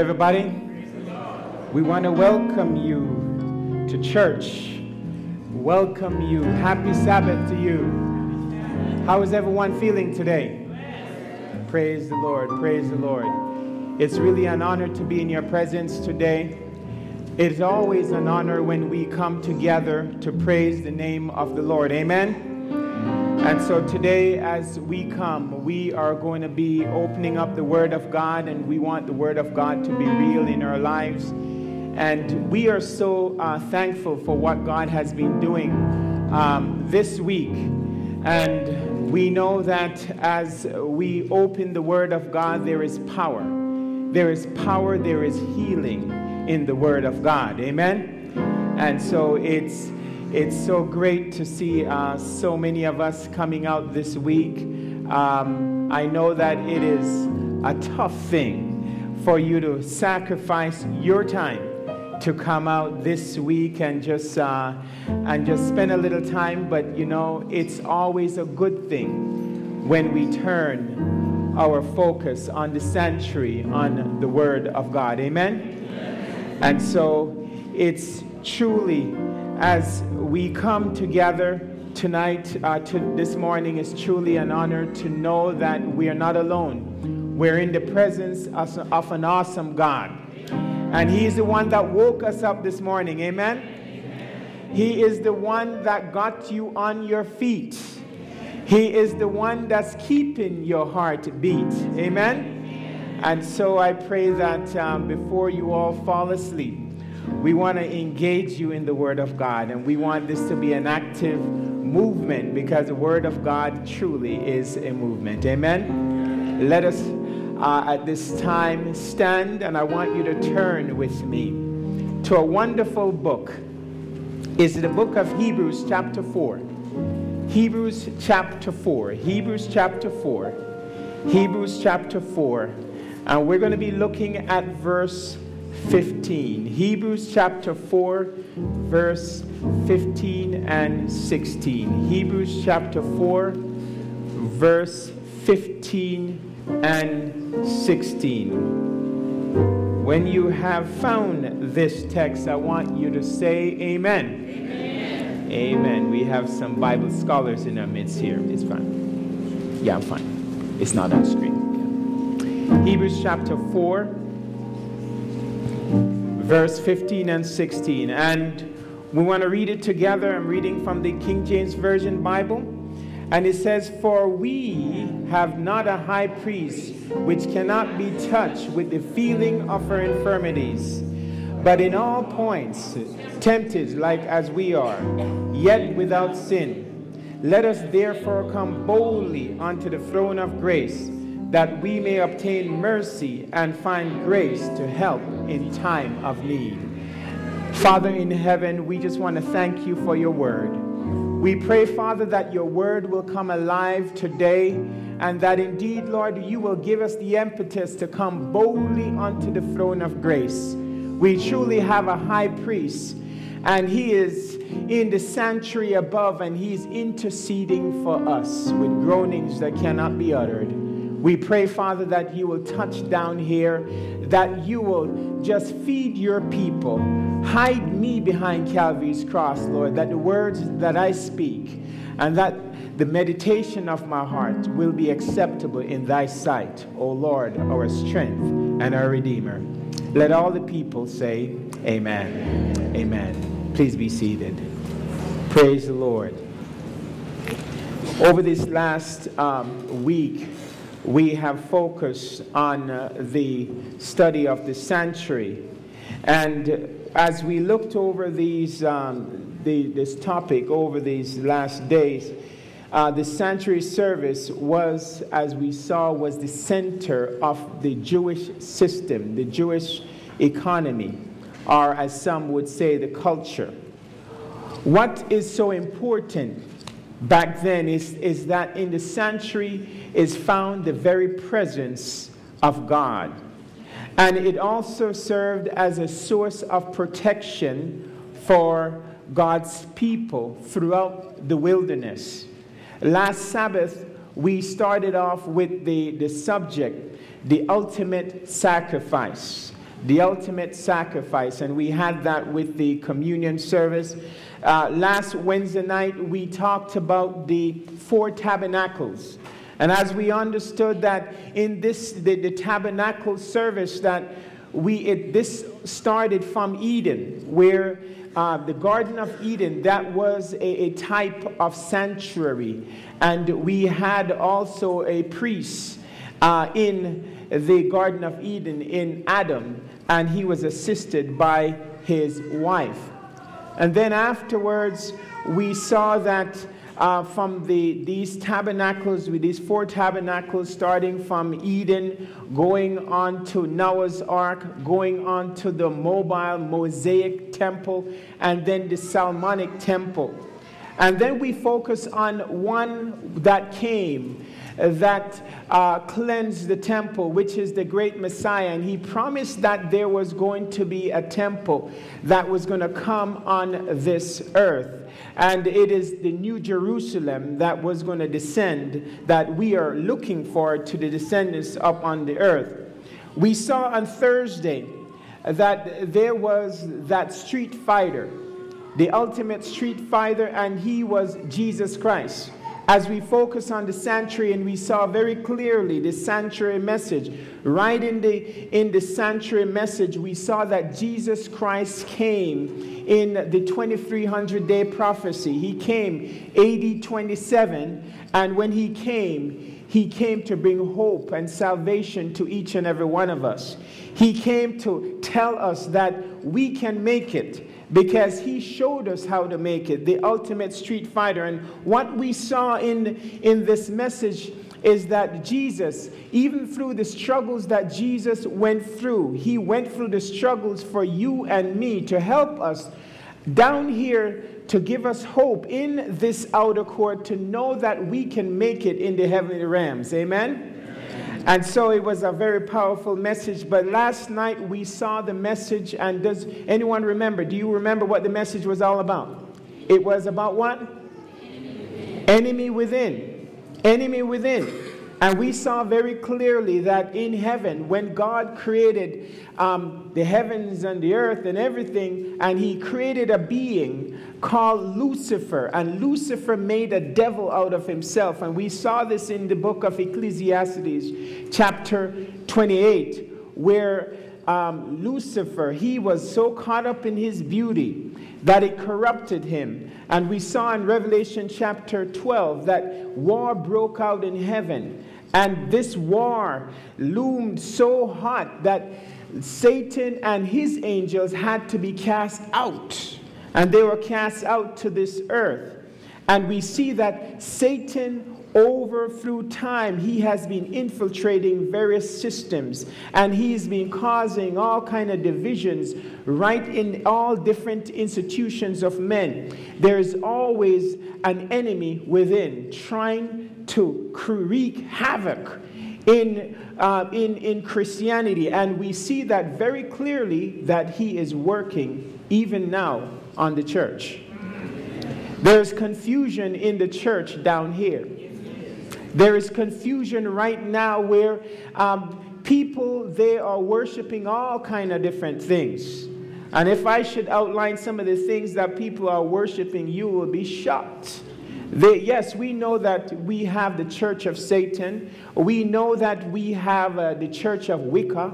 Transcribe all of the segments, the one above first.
Everybody. We want to welcome you to church. Welcome you. Happy Sabbath to you. How is everyone feeling today? Praise the Lord. Praise the Lord. It's really an honor to be in your presence today. It's always an honor when we come together to praise the name of the Lord. Amen. And so today, as we come, we are going to be opening up the Word of God, and we want the Word of God to be real in our lives. And we are so uh, thankful for what God has been doing um, this week. And we know that as we open the Word of God, there is power. There is power, there is healing in the Word of God. Amen? And so it's it's so great to see uh, so many of us coming out this week. Um, I know that it is a tough thing for you to sacrifice your time to come out this week and just uh, and just spend a little time. But you know, it's always a good thing when we turn our focus on the sanctuary, on the Word of God. Amen. And so, it's truly as we come together tonight, uh, to this morning, is truly an honor to know that we are not alone. We're in the presence of, of an awesome God. And He is the one that woke us up this morning. Amen? Amen? He is the one that got you on your feet. He is the one that's keeping your heart beat. Amen? And so I pray that um, before you all fall asleep, we want to engage you in the Word of God, and we want this to be an active movement because the Word of God truly is a movement. Amen? Let us uh, at this time stand, and I want you to turn with me to a wonderful book. It's the book of Hebrews, chapter 4. Hebrews chapter 4. Hebrews chapter 4. Hebrews chapter 4. And we're going to be looking at verse 15. Hebrews chapter 4, verse 15 and 16. Hebrews chapter 4, verse 15 and 16. When you have found this text, I want you to say amen. Amen. Amen. We have some Bible scholars in our midst here. It's fine. Yeah, I'm fine. It's not on screen. Hebrews chapter 4 verse 15 and 16. And we want to read it together. I'm reading from the King James Version Bible. And it says, For we have not a high priest which cannot be touched with the feeling of our infirmities, but in all points tempted like as we are, yet without sin. Let us therefore come boldly unto the throne of grace that we may obtain mercy and find grace to help in time of need. Father in heaven, we just want to thank you for your word. We pray, Father, that your word will come alive today and that indeed, Lord, you will give us the impetus to come boldly unto the throne of grace. We truly have a high priest, and he is in the sanctuary above, and he's interceding for us with groanings that cannot be uttered. We pray, Father, that you will touch down here, that you will just feed your people. Hide me behind Calvary's cross, Lord, that the words that I speak and that the meditation of my heart will be acceptable in thy sight, O Lord, our strength and our Redeemer. Let all the people say, Amen. Amen. Please be seated. Praise the Lord. Over this last um, week, we have focused on uh, the study of the sanctuary. And as we looked over these, um, the, this topic over these last days, uh, the sanctuary service was, as we saw, was the center of the Jewish system, the Jewish economy, or as some would say, the culture. What is so important back then is, is that in the sanctuary is found the very presence of God. And it also served as a source of protection for God's people throughout the wilderness. Last Sabbath, we started off with the, the subject, the ultimate sacrifice. The ultimate sacrifice. And we had that with the communion service. Uh, last Wednesday night, we talked about the four tabernacles. And as we understood that in this, the, the tabernacle service, that we, it, this started from Eden, where uh, the Garden of Eden, that was a, a, type of sanctuary. And we had also a priest uh, in the Garden of Eden in Adam, and he was assisted by his wife. And then afterwards, we saw that uh, from the, these tabernacles, with these four tabernacles, starting from Eden, going on to Noah's Ark, going on to the mobile Mosaic temple, and then the Solomonic temple. And then we focus on one that came that uh, cleansed the temple, which is the great Messiah. And he promised that there was going to be a temple that was going to come on this earth. And it is the New Jerusalem that was going to descend that we are looking for to the descendants up on the earth. We saw on Thursday that there was that street fighter, the ultimate street fighter, and he was Jesus Christ as we focus on the sanctuary and we saw very clearly the sanctuary message. Right in the in the sanctuary message we saw that jesus christ came in the 2300 day prophecy. He came AD 27 and when he came he came to bring hope and salvation to each and every one of us. He came to tell us that we can make it because he showed us how to make it, the ultimate street fighter. And what we saw in, in this message is that Jesus, even through the struggles that Jesus went through, he went through the struggles for you and me to help us down here to give us hope in this outer court to know that we can make it in the heavenly realms. Amen? And so it was a very powerful message. But last night we saw the message, and does anyone remember? Do you remember what the message was all about? It was about what? Enemy within. Enemy within. And we saw very clearly that in heaven, when God created um, the heavens and the earth and everything, and He created a being called Lucifer, and Lucifer made a devil out of himself. And we saw this in the book of Ecclesiastes, chapter 28, where um, Lucifer, he was so caught up in his beauty that it corrupted him. And we saw in Revelation chapter 12 that war broke out in heaven. And this war loomed so hot that Satan and his angels had to be cast out. And they were cast out to this earth. And we see that Satan over through time he has been infiltrating various systems and he's been causing all kind of divisions right in all different institutions of men there's always an enemy within trying to wreak havoc in, uh, in, in Christianity. And we see that very clearly that he is working even now on the church. There's confusion in the church down here. There is confusion right now where um, people they are worshiping all kind of different things. And if I should outline some of the things that people are worshiping, you will be shocked. They, yes, we know that we have the church of Satan. We know that we have uh, the church of Wicca.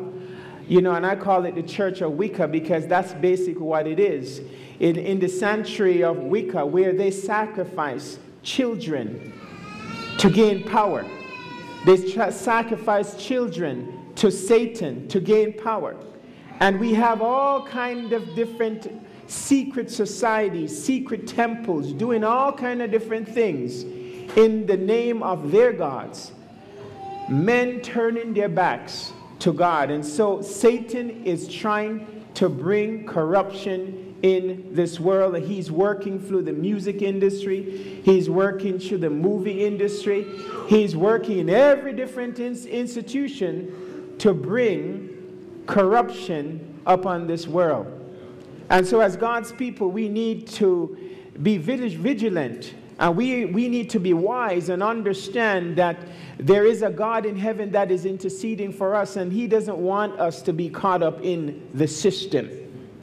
You know, and I call it the church of Wicca because that's basically what it is. In, in the sanctuary of Wicca, where they sacrifice children to gain power, they tra- sacrifice children to Satan to gain power. And we have all kind of different secret societies, secret temples, doing all kind of different things in the name of their gods. Men turning their backs to God. And so Satan is trying to bring corruption in this world. He's working through the music industry, he's working through the movie industry, he's working in every different institution to bring corruption upon this world. And so, as God's people, we need to be vigilant And we, we need to be wise and understand that there is a God in heaven that is interceding for us, and He doesn't want us to be caught up in the system,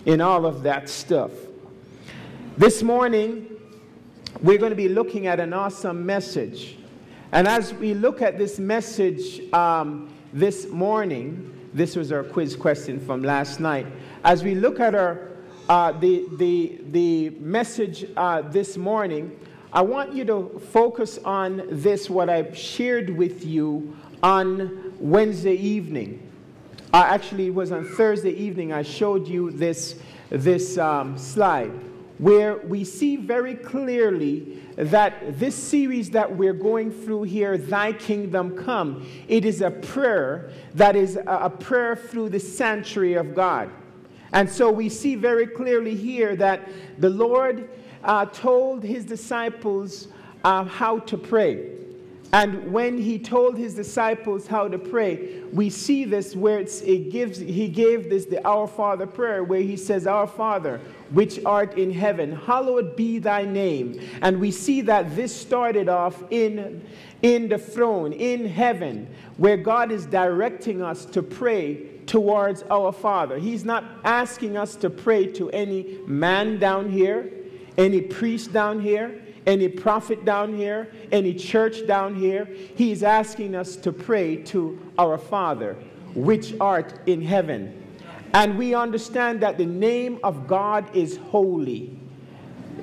in all of that stuff. This morning, we're going to be looking at an awesome message. And as we look at this message um, this morning, this was our quiz question from last night. As we look at our uh, the, the, the message uh, this morning, I want you to focus on this, what I shared with you on Wednesday evening. Uh, actually, it was on Thursday evening I showed you this, this um, slide where we see very clearly that this series that we're going through here, Thy Kingdom Come, it is a prayer that is a prayer through the sanctuary of God. And so we see very clearly here that the Lord uh, told his disciples uh, how to pray. And when he told his disciples how to pray, we see this where it gives, he gave this the Our Father prayer, where he says, Our Father, which art in heaven, hallowed be thy name. And we see that this started off in, in the throne, in heaven, where God is directing us to pray towards our Father. He's not asking us to pray to any man down here, any priest down here, any prophet down here, any church down here. He's asking us to pray to our Father, which art in heaven. And we understand that the name of God is holy.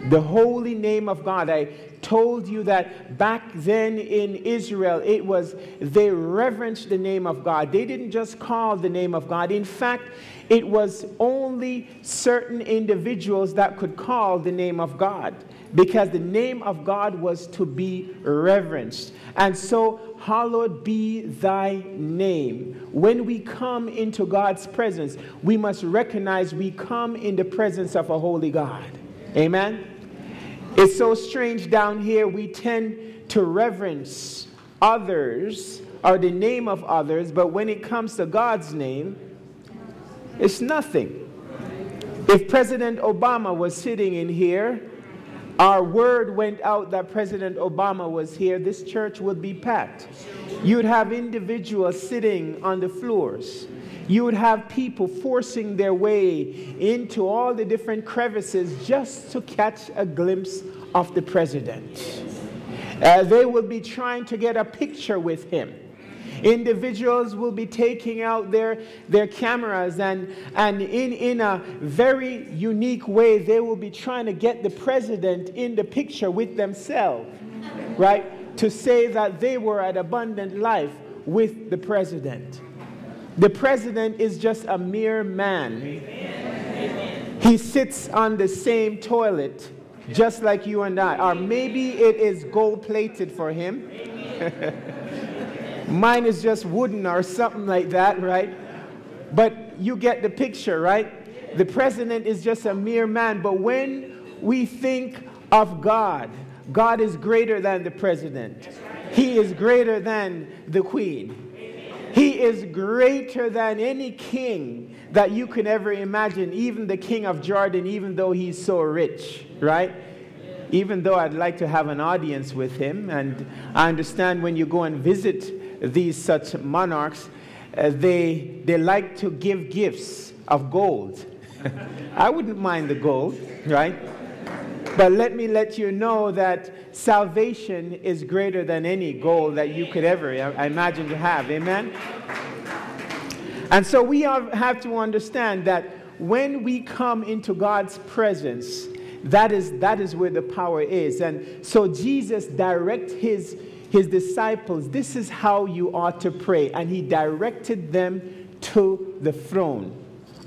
The holy name of God. I told you that back then in Israel, it was they reverenced the name of God. They didn't just call the name of God. In fact, it was only certain individuals that could call the name of God because the name of God was to be reverenced. And so, hallowed be thy name. When we come into God's presence, we must recognize we come in the presence of a holy God. Amen. It's so strange down here, we tend to reverence others or the name of others, but when it comes to God's name, it's nothing. If President Obama was sitting in here, our word went out that President Obama was here, this church would be packed. You'd have individuals sitting on the floors you would have people forcing their way into all the different crevices just to catch a glimpse of the president. Uh, they would be trying to get a picture with him. Individuals will be taking out their, their cameras and, and in, in a very unique way, they will be trying to get the president in the picture with themselves, right? To say that they were at abundant life with the president. The president is just a mere man. He sits on the same toilet just like you and I. Or maybe it is gold plated for him. Mine is just wooden or something like that, right? But you get the picture, right? The president is just a mere man. But when we think of God, God is greater than the president, He is greater than the queen. He is greater than any king that you can ever imagine, even the king of Jordan, even though he's so rich, right? Even though I'd like to have an audience with him, and I understand when you go and visit these such monarchs, uh, they, they like to give gifts of gold. I wouldn't mind the gold, right? But let me let you know that salvation is greater than any goal that you could ever imagine to have. Amen? And so we have to understand that when we come into God's presence, that is, that is where the power is. And so Jesus directs his, his disciples, this is how you ought to pray. And he directed them to the throne.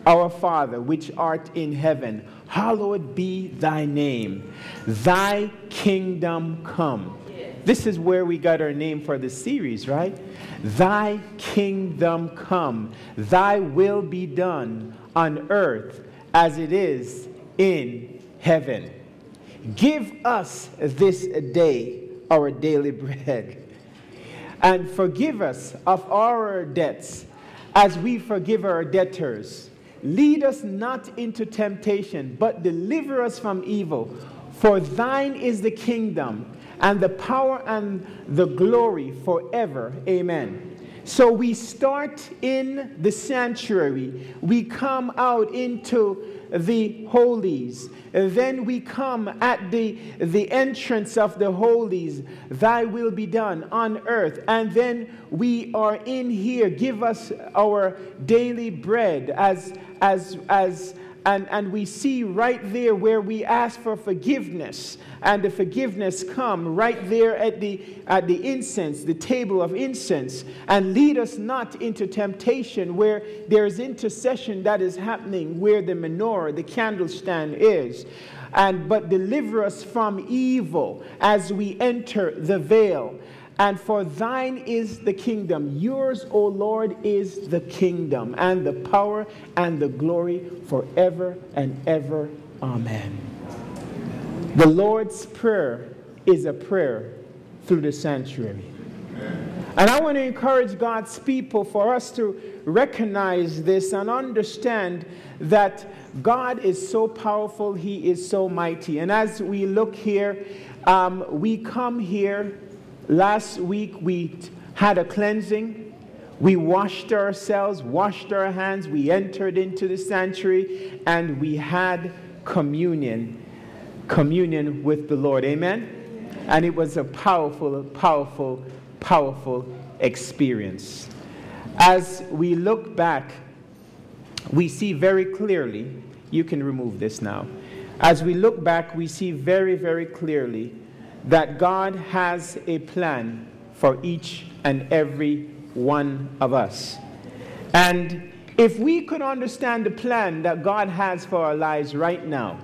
Our Father, which art in heaven, hallowed be thy name. Thy kingdom come. This is where we got our name for the series, right? Thy kingdom come. Thy will be done on earth as it is in heaven. Give us this day our daily bread. And forgive us of our debts as we forgive our debtors Lead us not into temptation, but deliver us from evil. For thine is the kingdom and the power and the glory forever. Amen. So we start in the sanctuary, we come out into the holies. Then we come at the, the entrance of the holies, thy will be done on earth. And then we are in here, give us our daily bread as, as, as, and, and we see right there where we ask for forgiveness and the forgiveness come right there at the, at the incense, the table of incense, and lead us not into temptation where there is intercession that is happening, where the menorah, the candlestand is. And but deliver us from evil as we enter the veil. And for thine is the kingdom. Yours, O Lord, is the kingdom and the power and the glory forever and ever. Amen. The Lord's Prayer is a prayer through the sanctuary. And I want to encourage God's people for us to recognize this and understand that God is so powerful, He is so mighty. And as we look here, um, we come here. Last week we had a cleansing. We washed ourselves, washed our hands, we entered into the sanctuary, and we had communion communion with the Lord. Amen? And it was a powerful, powerful, powerful experience. As we look back, we see very clearly, you can remove this now. As we look back, we see very, very clearly that God has a plan for each and every one of us. And if we could understand the plan that God has for our lives right now,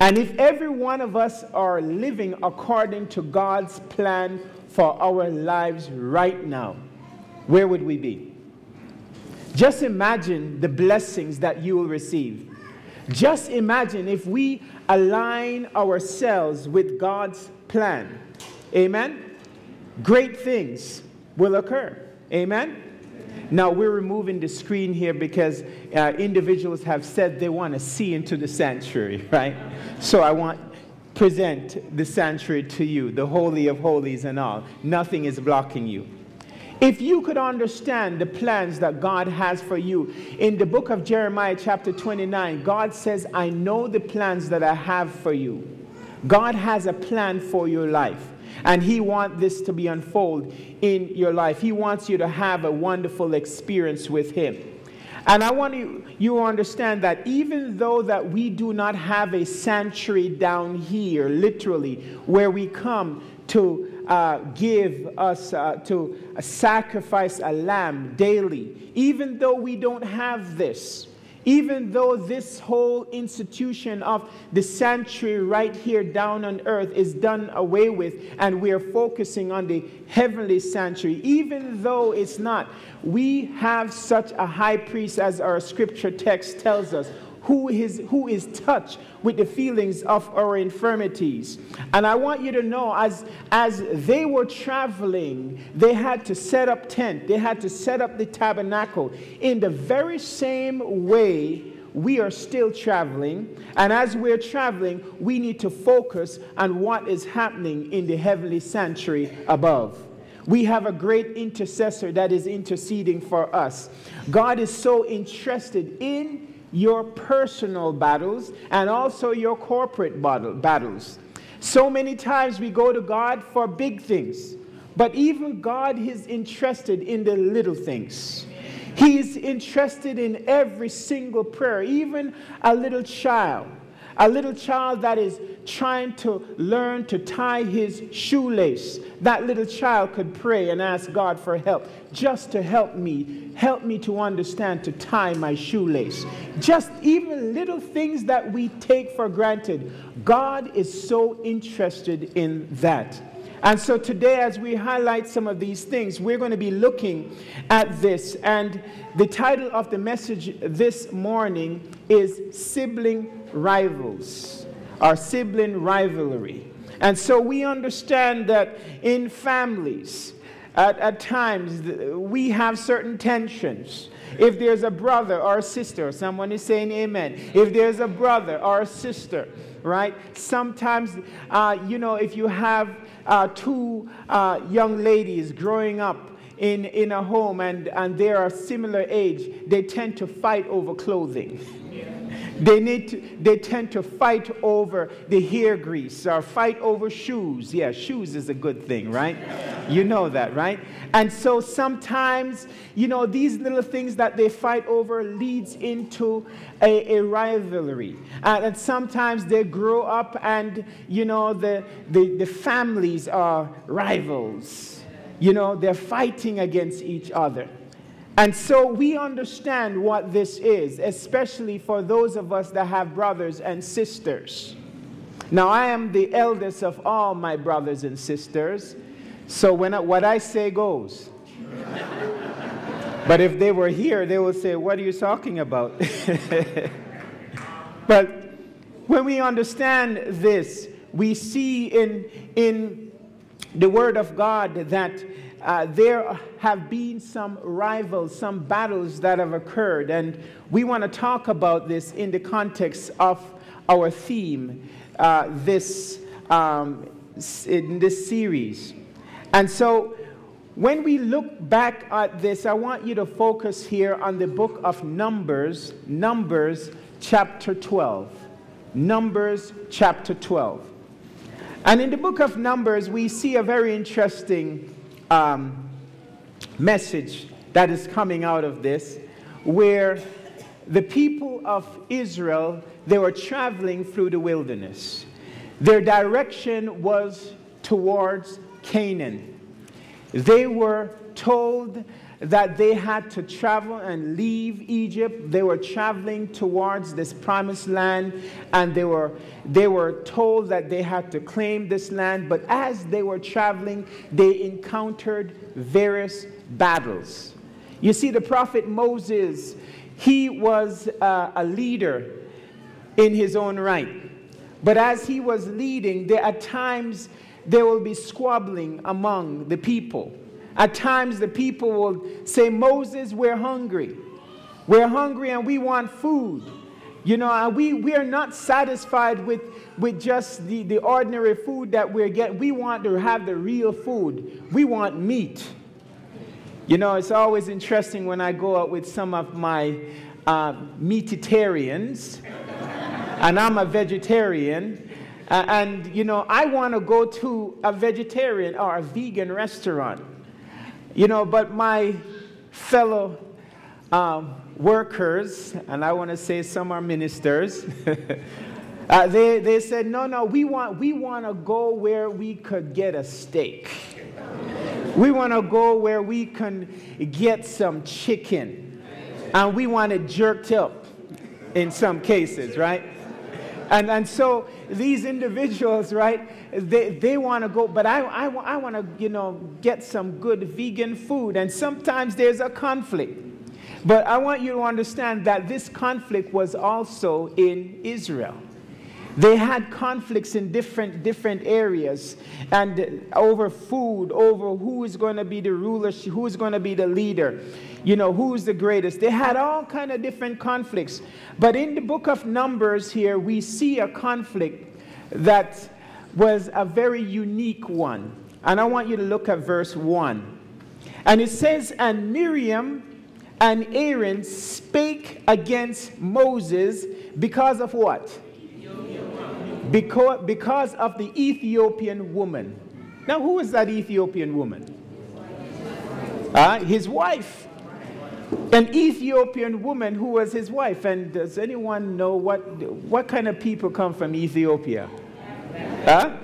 and if every one of us are living according to God's plan for our lives right now, where would we be? Just imagine the blessings that you will receive. Just imagine if we align ourselves with God's plan. Amen? Great things will occur. Amen? Now, we're removing the screen here because uh, individuals have said they want to see into the sanctuary, right? So I want present the sanctuary to you, the holy of holies and all. Nothing is blocking you. If you could understand the plans that God has for you, in the book of Jeremiah, chapter 29, God says, I know the plans that I have for you. God has a plan for your life. And He wants this to be unfold in your life. He wants you to have a wonderful experience with Him. And I want you, to understand that even though that we do not have a sanctuary down here, literally, where we come to uh, give us, uh, to sacrifice a lamb daily, even though we don't have this, even though this whole institution of the sanctuary right here down on earth is done away with and we are focusing on the heavenly sanctuary, even though it's not, we have such a high priest as our scripture text tells us who is, who is touched with the feelings of our infirmities. And I want you to know, as, as they were traveling, they had to set up tent, they had to set up the tabernacle in the very same way we are still traveling. And as we're traveling, we need to focus on what is happening in the heavenly sanctuary above. We have a great intercessor that is interceding for us. God is so interested in your personal battles and also your corporate battles. So many times we go to God for big things, but even God is interested in the little things. He is interested in every single prayer, even a little child a little child that is trying to learn to tie his shoelace, that little child could pray and ask God for help, just to help me, help me to understand to tie my shoelace. Just even little things that we take for granted. God is so interested in that. And so today, as we highlight some of these things, we're going to be looking at this. And the title of the message this morning is Sibling Rivals, our sibling rivalry. And so we understand that in families, at, at times we have certain tensions. If there's a brother or a sister, someone is saying amen. If there's a brother or a sister, right? Sometimes, uh, you know, if you have uh, two uh, young ladies growing up in, in a home and, and they are similar age, they tend to fight over clothing. They, need to, they tend to fight over the hair grease or fight over shoes. Yeah, shoes is a good thing, right? You know that, right? And so sometimes, you know, these little things that they fight over leads into a, a rivalry. And, sometimes they grow up and, you know, the, the, the families are rivals. You know, they're fighting against each other. And so we understand what this is, especially for those of us that have brothers and sisters. Now, I am the eldest of all my brothers and sisters, so when I, what I say goes. but if they were here, they would say, What are you talking about? but when we understand this, we see in, in the Word of God that uh, there have been some rivals, some battles that have occurred, and we want to talk about this in the context of our theme uh, this, um, in this series. And so, when we look back at this, I want you to focus here on the book of Numbers, Numbers chapter 12. Numbers chapter 12. And in the book of Numbers, we see a very interesting um, message that is coming out of this, where the people of Israel they were traveling through the wilderness. Their direction was towards Canaan. They were told that they had to travel and leave Egypt. They were traveling towards this promised land, and they were, they were told that they had to claim this land. But as they were traveling, they encountered various battles. You see, the prophet Moses, he was uh, a leader in his own right. But as he was leading, there at times there will be squabbling among the people. At times, the people will say, Moses, we're hungry. We're hungry and we want food. You know, we, we are not satisfied with, with just the, the ordinary food that we're getting. We want to have the real food. We want meat. You know, it's always interesting when I go out with some of my uh, meatitarians, and I'm a vegetarian. Uh, and, you know, I want to go to a vegetarian or a vegan restaurant. You know, but my fellow um, workers, and I want to say some are ministers, uh, they, they said, no, no, we want, we want to go where we could get a steak. We want to go where we can get some chicken. And we want it jerked up in some cases, right? And, and so these individuals, right, they, they want to go, but I, I, I want to, you know, get some good vegan food. And sometimes there's a conflict. But I want you to understand that this conflict was also in Israel. They had conflicts in different, different areas and over food, over who is going to be the ruler, who is going to be the leader, you know, who's the greatest. They had all kind of different conflicts. But in the book of Numbers here, we see a conflict that was a very unique one. And I want you to look at verse 1. And it says, And Miriam and Aaron spake against Moses because of what? Because, because of the Ethiopian woman. Now, who is that Ethiopian woman? Uh, his wife. An Ethiopian woman who was his wife. And does anyone know what, what kind of people come from Ethiopia? Huh?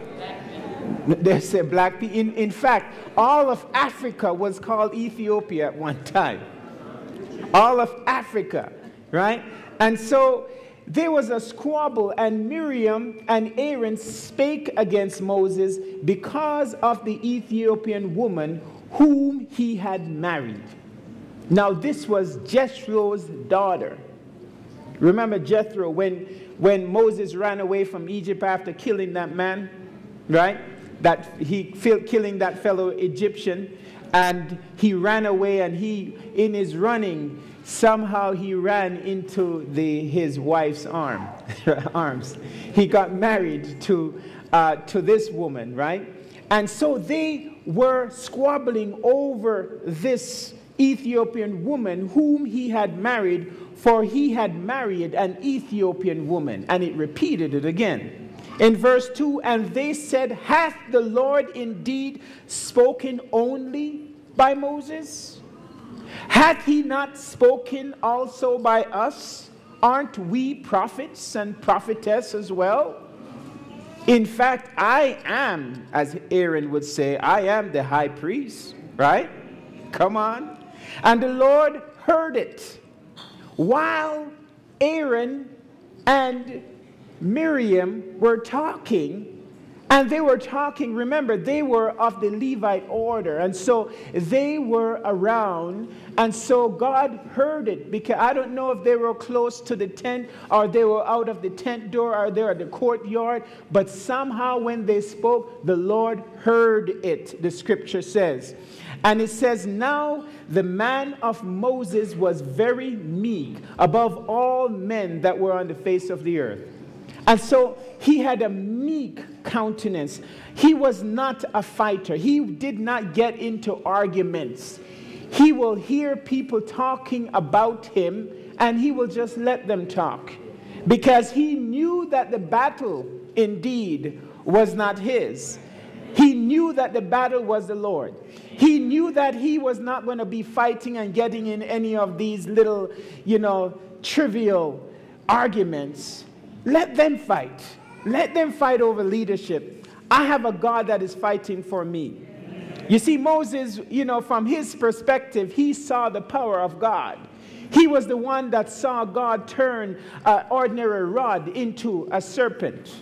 They say black people. In, in fact, all of Africa was called Ethiopia at one time. All of Africa, right? And so there was a squabble, and Miriam and Aaron spake against Moses because of the Ethiopian woman whom he had married. Now, this was Jethro's daughter. Remember Jethro when, when Moses ran away from Egypt after killing that man, right? That he killing that fellow Egyptian. and he ran away, and he, in his running, somehow he ran into the, his wife's arm, arms. He got married to, uh, to this woman, right? And so they were squabbling over this Ethiopian woman whom he had married, for he had married an Ethiopian woman. And it repeated it again. In verse 2, and they said, Hath the Lord indeed spoken only by Moses? Hath he not spoken also by us? Aren't we prophets and prophetess as well? In fact, I am, as Aaron would say, I am the high priest, right? Come on. And the Lord heard it while Aaron and Miriam were talking and they were talking, remember, they were of the Levite order. And so they were around. And so God heard it because I don't know if they were close to the tent or they were out of the tent door or they were at the courtyard. But somehow when they spoke, the Lord heard it, the scripture says. And it says, Now the man of Moses was very meek above all men that were on the face of the earth. And so he had a meek countenance. He was not a fighter. He did not get into arguments. He will hear people talking about him and he will just let them talk because he knew that the battle indeed was not his. He knew that the battle was the Lord. He knew that he was not going to be fighting and getting in any of these little, you know, trivial arguments. Let them fight. Let them fight over leadership. I have a God that is fighting for me. You see, Moses, you know, from his perspective, he saw the power of God. He was the one that saw God turn an ordinary rod into a serpent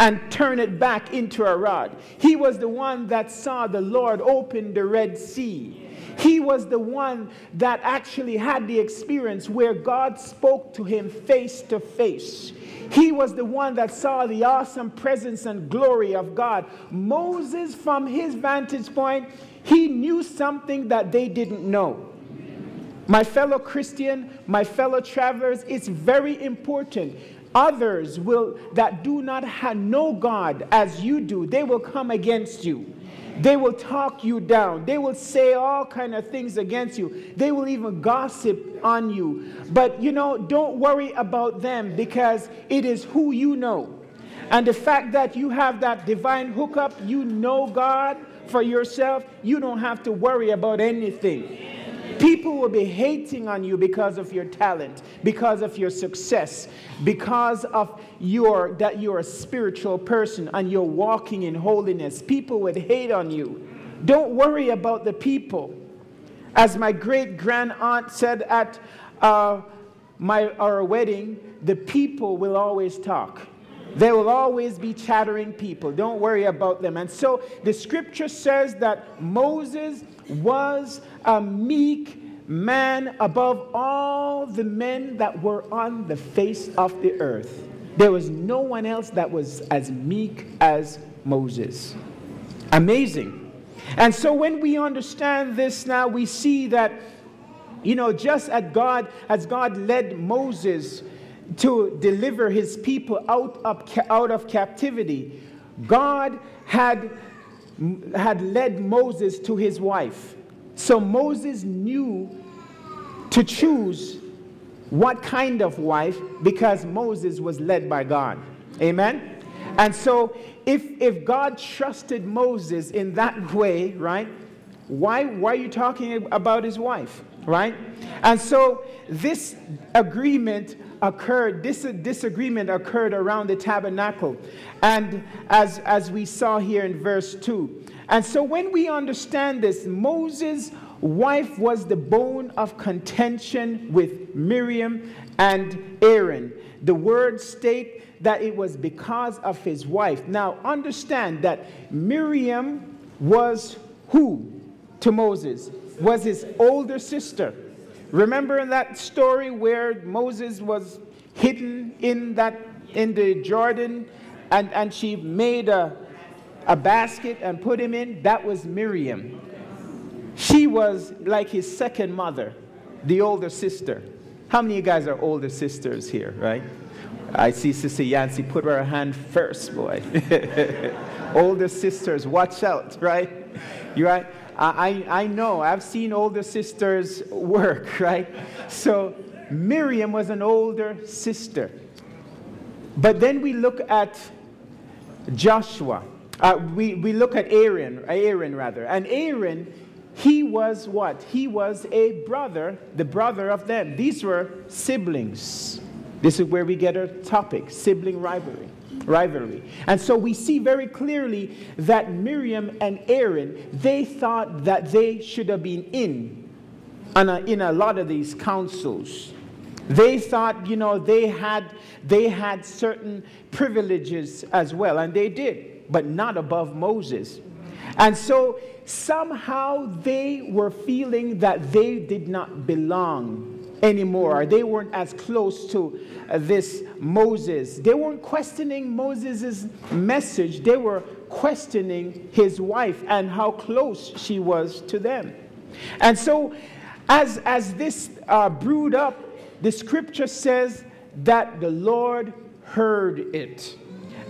and turn it back into a rod. He was the one that saw the Lord open the Red Sea. He was the one that actually had the experience where God spoke to him face to face. He was the one that saw the awesome presence and glory of God. Moses, from his vantage point, he knew something that they didn't know. My fellow Christian, my fellow travelers, it's very important. Others will that do not know God as you do, they will come against you. They will talk you down. They will say all kind of things against you. They will even gossip on you. But you know, don't worry about them because it is who you know. And the fact that you have that divine hookup, you know God for yourself, you don't have to worry about anything. People will be hating on you because of your talent, because of your success, because of your that you're a spiritual person and you're walking in holiness. People would hate on you. Don't worry about the people. As my great grand aunt said at uh, my, our wedding, the people will always talk. There will always be chattering people. Don't worry about them. And so the scripture says that Moses was a meek man above all the men that were on the face of the earth. There was no one else that was as meek as Moses. Amazing. And so when we understand this now, we see that, you know, just as God, as God led Moses to deliver his people out of, out of captivity, God had, had led Moses to his wife. So Moses knew to choose what kind of wife because Moses was led by God. Amen? And so if, if God trusted Moses in that way, right, why, why are you talking about his wife, right? And so this agreement occurred, disagreement occurred around the tabernacle. And as, as we saw here in verse 2, and so when we understand this, Moses' wife was the bone of contention with Miriam and Aaron. The words state that it was because of his wife. Now understand that Miriam was who to Moses? Was his older sister. Remember in that story where Moses was hidden in that in the Jordan and, and she made a a basket and put him in, that was Miriam. She was like his second mother, the older sister. How many of you guys are older sisters here, right? I see Sister Yancy put her hand first, boy. older sisters, watch out, right? You right? I, I know, I've seen older sisters work, right? So Miriam was an older sister. But then we look at Joshua. Uh, we, we look at Aaron, Aaron rather. And Aaron, he was what? He was a brother, the brother of them. These were siblings. This is where we get our topic sibling rivalry rivalry. And so we see very clearly that Miriam and Aaron, they thought that they should have been in, a, in a lot of these councils. They thought, you know, they had, they had certain privileges as well, and they did, but not above Moses. And so somehow they were feeling that they did not belong anymore. They weren't as close to uh, this Moses. They weren't questioning Moses' message, they were questioning his wife and how close she was to them. And so, as, as this uh, brewed up, the scripture says that the Lord heard it.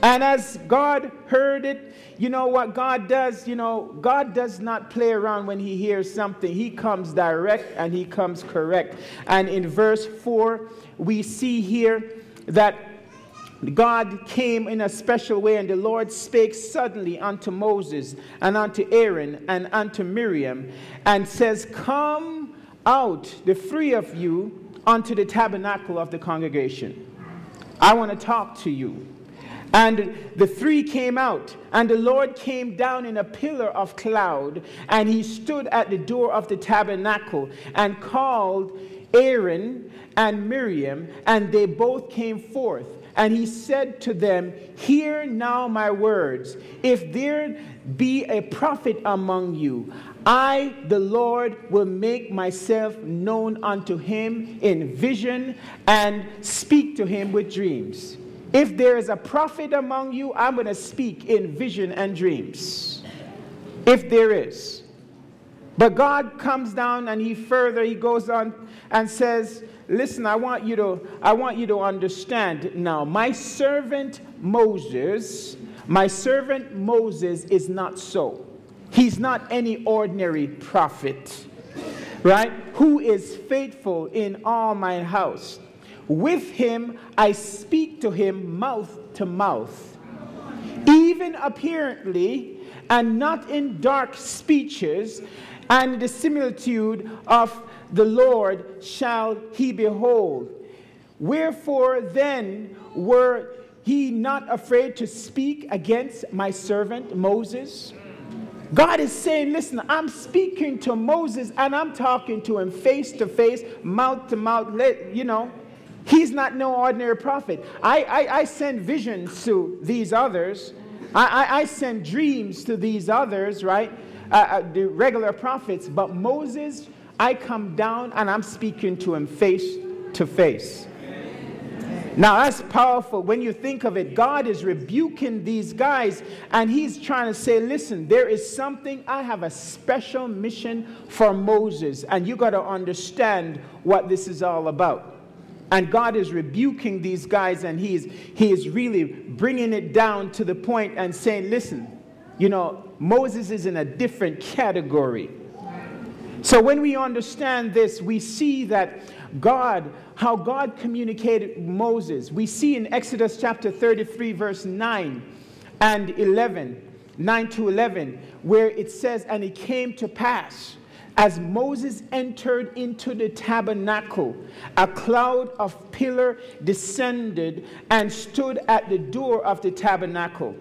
And as God heard it, you know what God does? You know, God does not play around when He hears something. He comes direct and He comes correct. And in verse 4, we see here that God came in a special way, and the Lord spake suddenly unto Moses and unto Aaron and unto Miriam, and says, Come out, the three of you, unto the tabernacle of the congregation. I want to talk to you. And the three came out, and the Lord came down in a pillar of cloud, and he stood at the door of the tabernacle and called Aaron and Miriam, and they both came forth. And he said to them, Hear now my words. If there be a prophet among you, I, the Lord, will make myself known unto him in vision and speak to him with dreams. If there is a prophet among you, I'm going to speak in vision and dreams. If there is. But God comes down and he further, he goes on and says, Listen, I want you to, I want you to understand now. My servant Moses, my servant Moses is not so. He's not any ordinary prophet, right? Who is faithful in all my house. With him I speak to him mouth to mouth, even apparently, and not in dark speeches, and the similitude of the Lord shall he behold. Wherefore then were he not afraid to speak against my servant Moses? God is saying, listen, I'm speaking to Moses and I'm talking to him face to face, mouth to mouth, let you know. He's not no ordinary prophet. I, I, I send visions to these others. I, I, I send dreams to these others, right? Uh, uh, the regular prophets. But Moses, I come down and I'm speaking to him face to face. Now that's powerful when you think of it. God is rebuking these guys and he's trying to say, listen, there is something, I have a special mission for Moses, and you got to understand what this is all about. And God is rebuking these guys, and he is, he is really bringing it down to the point and saying, listen, you know, Moses is in a different category. So when we understand this, we see that God, how God communicated Moses. We see in Exodus chapter 33, verse 9 and 11, 9 to 11, where it says, And it came to pass as Moses entered into the tabernacle, a cloud of pillar descended and stood at the door of the tabernacle.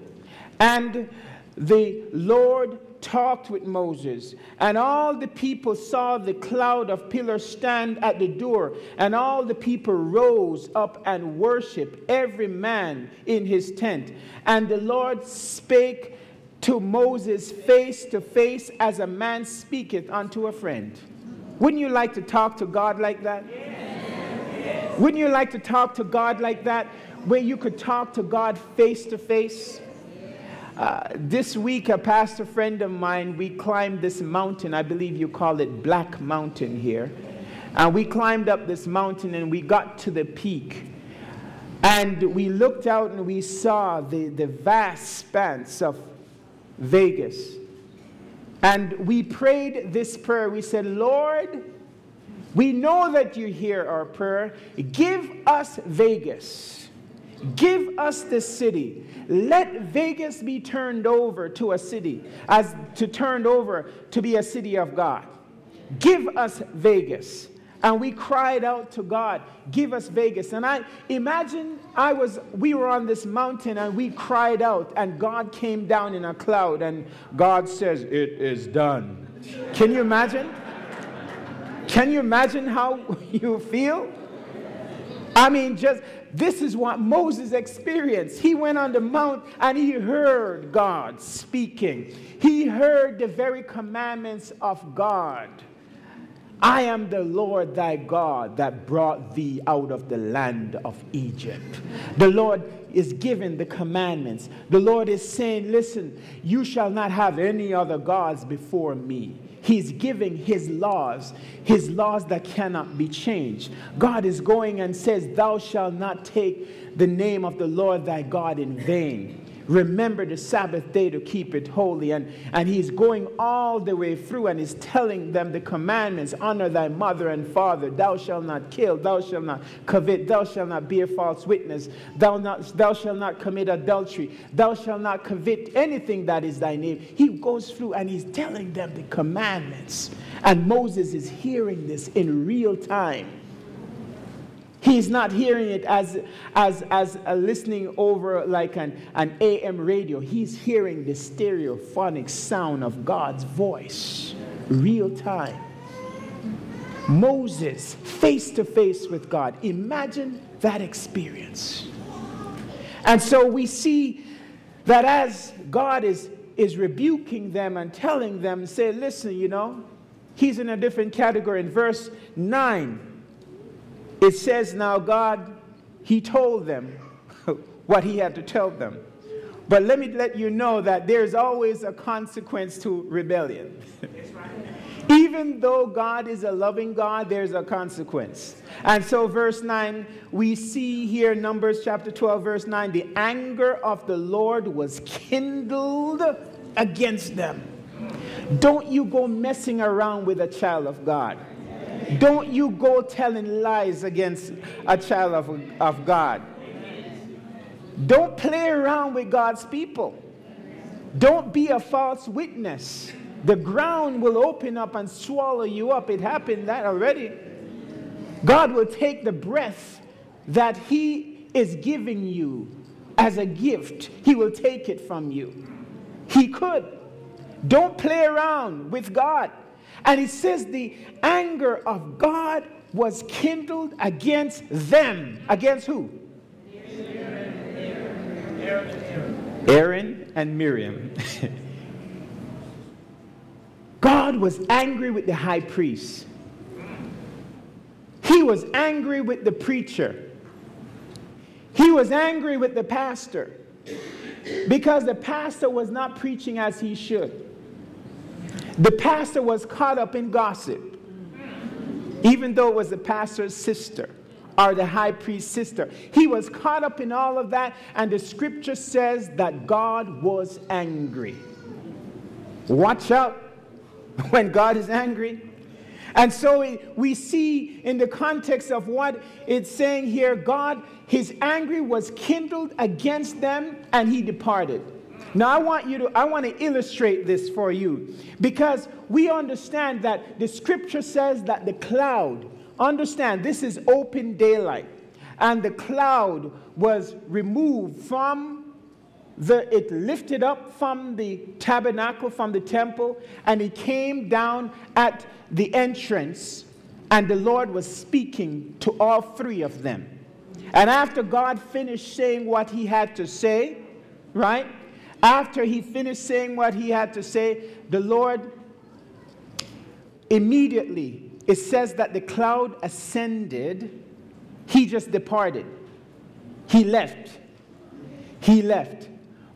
And the Lord talked with Moses, and all the people saw the cloud of pillar stand at the door, and all the people rose up and worshiped, every man in his tent. And the Lord spake to Moses face to face as a man speaketh unto a friend. Wouldn't you like to talk to God like that? Yes. Wouldn't you like to talk to God like that, where you could talk to God face to face? Uh, this week, a pastor friend of mine, we climbed this mountain. I believe you call it Black Mountain here. And we climbed up this mountain and we got to the peak. And we looked out and we saw the, the vast expanse of Vegas. And we prayed this prayer. We said, Lord, we know that you hear our prayer. Give us Vegas. Give us the city. Let Vegas be turned over to a city, as to turned over to be a city of God. Give us Vegas. And we cried out to God, give us Vegas. And I imagine I was we were on this mountain and we cried out and God came down in a cloud and God says, "It is done." Can you imagine? Can you imagine how you feel? I mean, just this is what Moses experienced. He went on the mount and he heard God speaking. He heard the very commandments of God. I am the Lord thy God that brought thee out of the land of Egypt. The Lord is giving the commandments. The Lord is saying, Listen, you shall not have any other gods before me. He's giving his laws, his laws that cannot be changed. God is going and says, Thou shalt not take the name of the Lord thy God in vain remember the Sabbath day to keep it holy. And, and he's going all the way through and he's telling them the commandments honor thy mother and father, thou shalt not kill, thou shalt not covet, thou shalt not bear false witness, thou, not, thou shalt not commit adultery, thou shalt not covet anything that is thy name. He goes through and he's telling them the commandments. And Moses is hearing this in real time. He's not hearing it as, as, as uh, listening over like an, an AM radio. He's hearing the stereophonic sound of God's voice, real time. Moses, face to face with God. Imagine that experience. And so we see that as God is, is rebuking them and telling them, say, listen, you know, he's in a different category. In verse 9, it says now God, He told them what He had to tell them. But let me let you know that there's always a consequence to rebellion. Even though God is a loving God, there's a consequence. And so, verse 9, we see here, Numbers chapter 12, verse 9, the anger of the Lord was kindled against them. Don't you go messing around with a child of God. Don't you go telling lies against a child of, of God. Don't play around with God's people. Don't be a false witness. The ground will open up and swallow you up. It happened that already. God will take the breath that He is giving you as a gift, He will take it from you. He could. Don't play around with God. And it says the anger of God was kindled against them. Against who? Aaron and Miriam. God was angry with the high priest. He was angry with the preacher. He was angry with the pastor because the pastor was not preaching as he should. The pastor was caught up in gossip, even though it was the pastor's sister or the high priest's sister. He was caught up in all of that, and the scripture says that God was angry. Watch out when God is angry. And so we see in the context of what it's saying here, God, his anger was kindled against them and he departed. Now I want you to I want to illustrate this for you because we understand that the scripture says that the cloud understand this is open daylight and the cloud was removed from the it lifted up from the tabernacle from the temple and it came down at the entrance and the Lord was speaking to all three of them. And after God finished saying what he had to say, right? After he finished saying what he had to say, the Lord immediately, it says that the cloud ascended, he just departed. He left. He left.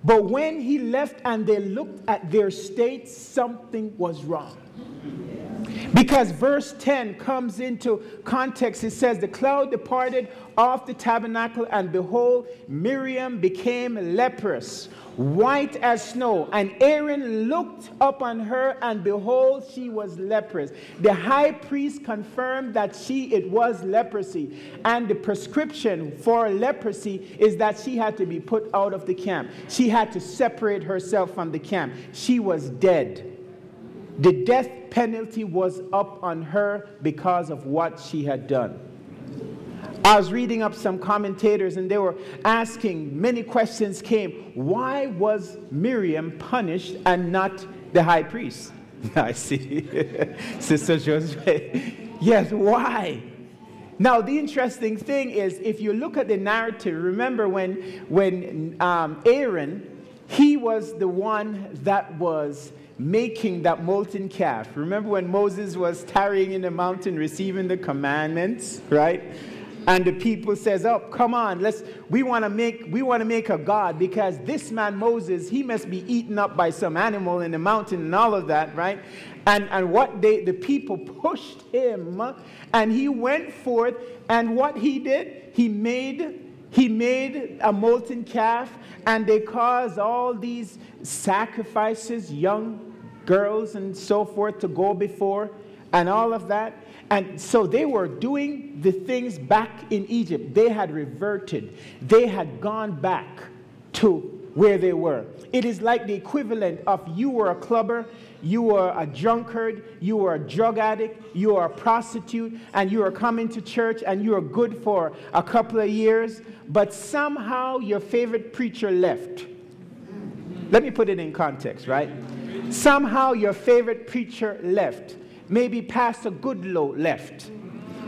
But when he left and they looked at their state, something was wrong. Because verse 10 comes into context. It says, The cloud departed off the tabernacle, and behold, Miriam became leprous, white as snow. And Aaron looked upon her, and behold, she was leprous. The high priest confirmed that she it was leprosy. And the prescription for leprosy is that she had to be put out of the camp. She had to separate herself from the camp. She was dead. The death penalty was up on her because of what she had done. I was reading up some commentators and they were asking, many questions came. Why was Miriam punished and not the high priest? I see. Sister Joseph. yes, why? Now, the interesting thing is, if you look at the narrative, remember when, when um, Aaron, he was the one that was making that molten calf. Remember when Moses was tarrying in the mountain receiving the commandments, right? And the people says oh come on let's we want to make we want to make a god because this man moses he must be eaten up by some animal in the mountain and all of that right? And and what they the people pushed him and he went forth and what he did he made he made a molten calf and they caused all these sacrifices young girls and so forth to go before and all of that and so they were doing the things back in Egypt. They had reverted, they had gone back to where they were. It is like the equivalent of you were a clubber, you were a drunkard, you were a drug addict, you were a prostitute, and you were coming to church and you were good for a couple of years, but somehow your favorite preacher left. Let me put it in context, right? Somehow your favorite preacher left. Maybe Pastor Goodlow left,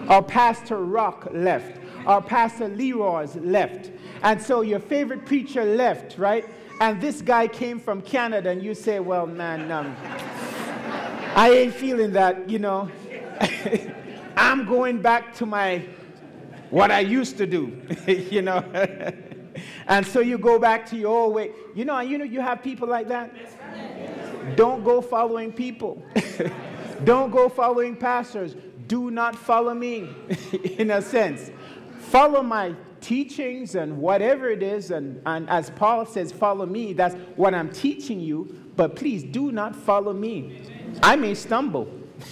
or Pastor Rock left, or Pastor Leroy's left. And so your favorite preacher left, right? And this guy came from Canada, and you say, Well, man, um, I ain't feeling that, you know. I'm going back to my what I used to do, you know. and so you go back to your old way. You know, you know, you have people like that. Don't go following people. Don't go following pastors. Do not follow me, in a sense. Follow my teachings and whatever it is. And, and as Paul says, follow me. That's what I'm teaching you. But please do not follow me. I may stumble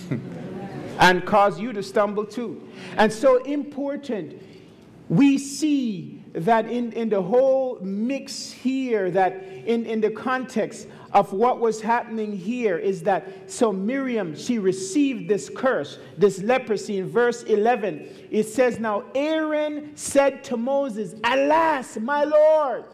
and cause you to stumble too. And so important, we see that in, in the whole mix here, that in, in the context of what was happening here is that so Miriam, she received this curse, this leprosy. In verse 11, it says, Now Aaron said to Moses, Alas, my Lord.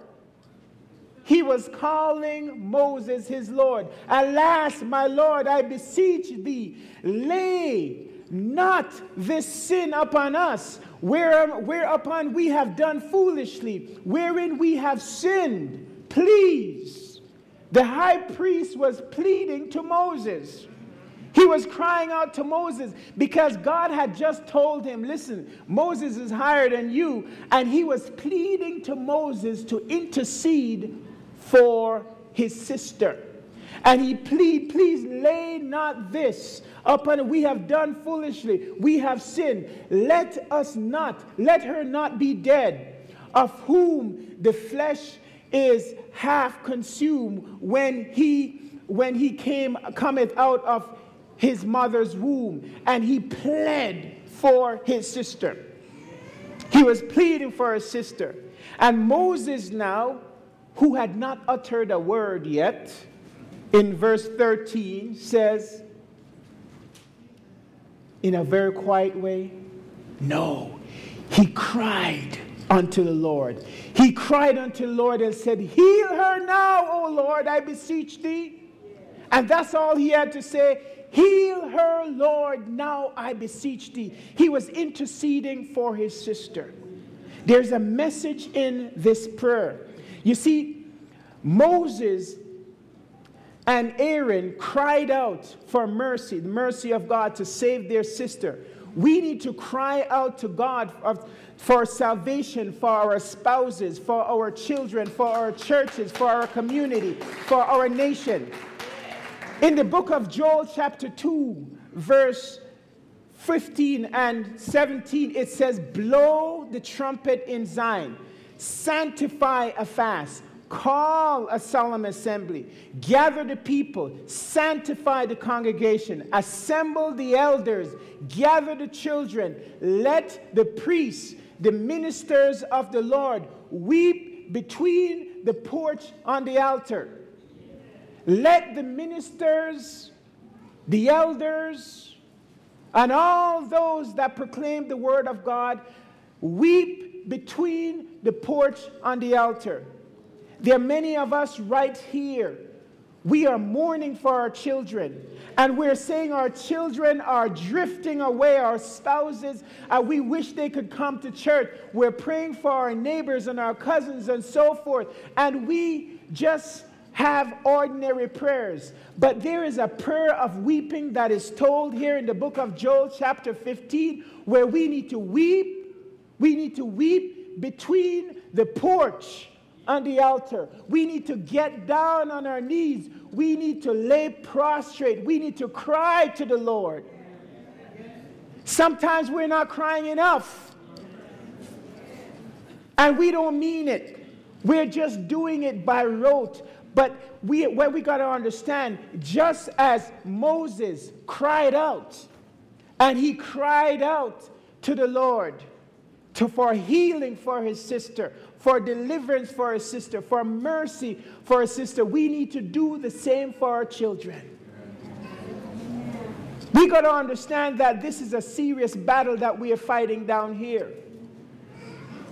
He was calling Moses his Lord. Alas, my Lord, I beseech thee, lay not this sin upon us, whereupon we have done foolishly, wherein we have sinned. Please the high priest was pleading to Moses. He was crying out to Moses because God had just told him, Listen, Moses is higher than you. And he was pleading to Moses to intercede for his sister. And he plead, Please lay not this upon we have done foolishly, we have sinned. Let us not, let her not be dead, of whom the flesh is half consumed when he when he came cometh out of his mother's womb and he pled for his sister. He was pleading for his sister. And moses now who had not uttered a word yet in verse 13 says in a very quiet way no he cried unto the Lord. He cried unto the Lord and said, Heal her now, O Lord, I beseech thee. And that's all he had to say. Heal her, Lord, now I beseech thee. He was interceding for his sister. There's a message in this prayer. You see, Moses and Aaron cried out for mercy, the mercy of God to save their sister We need to cry out to God for salvation for our spouses, for our children, for our churches, for our community, for our nation. In the book of Joel, chapter 2, verse 15 and 17, it says, Blow the trumpet in Zion, sanctify a fast Call a solemn assembly, gather the people, sanctify the congregation, assemble the elders, gather the children, let the priests, the ministers of the Lord, weep between the porch on the altar. Let the ministers, the elders, and all those that proclaim the word of God weep between the porch on the altar. There are many of us right here. We are mourning for our children. And we're saying our children are drifting away, our spouses, and we wish they could come to church. We're praying for our neighbors and our cousins and so forth. And we just have ordinary prayers. But there is a prayer of weeping that is told here in the book of Joel, chapter 15, where we need to weep. We need to weep between the porch on the altar. We need to get down on our knees. We need to lay prostrate. We need to cry to the Lord. Sometimes we're not crying enough. And we don't mean it. We're just doing it by rote. But we, what we got to understand, just as Moses cried out, and he cried out to the Lord to, for healing for his sister, for deliverance for a sister, for mercy for a sister. We need to do the same for our children. We got to understand that this is a serious battle that we are fighting down here.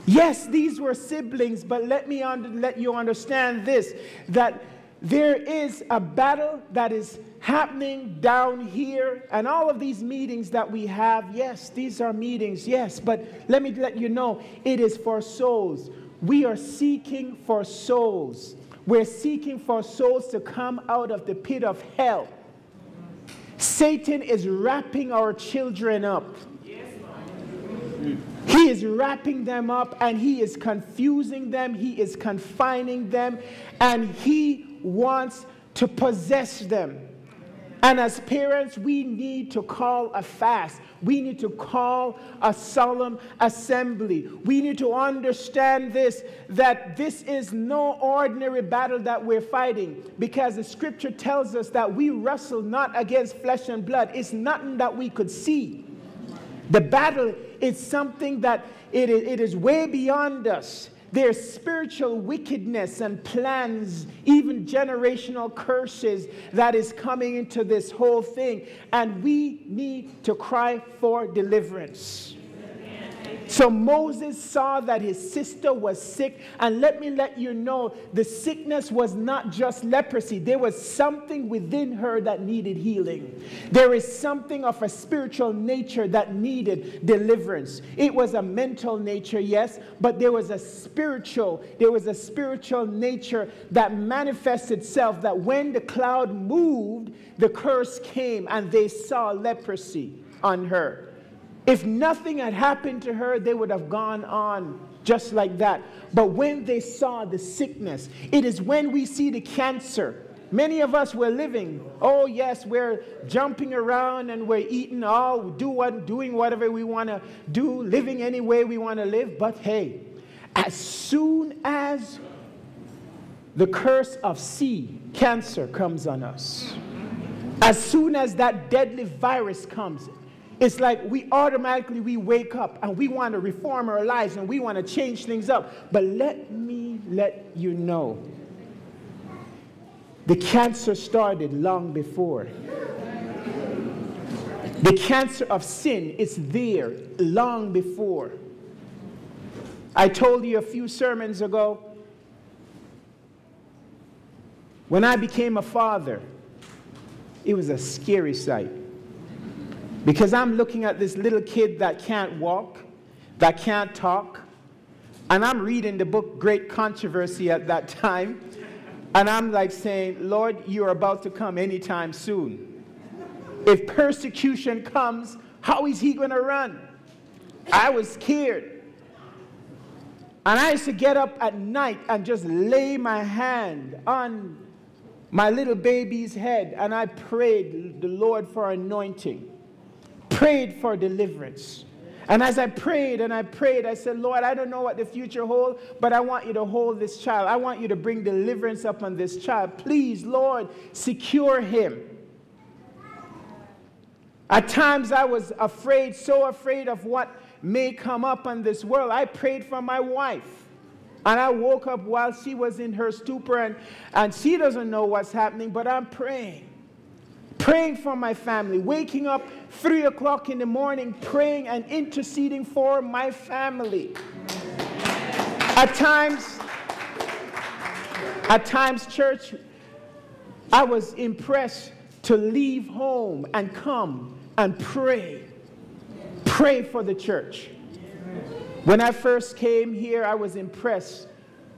Yes, these were siblings, but let me un- let you understand this that there is a battle that is happening down here, and all of these meetings that we have, yes, these are meetings, yes, but let me let you know it is for souls. We are seeking for souls. We're seeking for souls to come out of the pit of hell. Satan is wrapping our children up. He is wrapping them up and he is confusing them, he is confining them, and he wants to possess them. And as parents, we need to call a fast. We need to call a solemn assembly. We need to understand this that this is no ordinary battle that we're fighting because the scripture tells us that we wrestle not against flesh and blood. It's nothing that we could see. The battle is something that it is, it is way beyond us. There's spiritual wickedness and plans, even generational curses that is coming into this whole thing. And we need to cry for deliverance. So Moses saw that his sister was sick, and let me let you know the sickness was not just leprosy. There was something within her that needed healing. There is something of a spiritual nature that needed deliverance. It was a mental nature, yes, but there was a spiritual, there was a spiritual nature that manifested itself that when the cloud moved, the curse came and they saw leprosy on her. If nothing had happened to her, they would have gone on just like that. But when they saw the sickness, it is when we see the cancer. Many of us were living, oh yes, we're jumping around and we're eating all, do what, doing whatever we want to do, living any way we want to live. But hey, as soon as the curse of C, cancer, comes on us, as soon as that deadly virus comes, it's like we automatically we wake up and we want to reform our lives and we want to change things up. But let me let you know. The cancer started long before. The cancer of sin is there long before. I told you a few sermons ago when I became a father, it was a scary sight. Because I'm looking at this little kid that can't walk, that can't talk, and I'm reading the book Great Controversy at that time, and I'm like saying, Lord, you're about to come anytime soon. If persecution comes How is he going to run? I was scared. And I used to get up at night and just lay my hand on my little baby's head and I prayed the Lord for anointing, prayed for deliverance. And as I prayed and I prayed, I said, Lord, I don't know what the future holds, but I want you to hold this child. I want you to bring deliverance upon this child. Please, Lord, secure him. At times I was afraid, so afraid of what may come up in this world. I prayed for my wife. And I woke up while she was in her stupor and, and she doesn't know what's happening, but I'm praying. Praying for my family, waking up three o'clock in the morning, praying and interceding for my family. At times, at times, church, I was impressed to leave home and come and pray. Pray for the church. When I first came here, I was impressed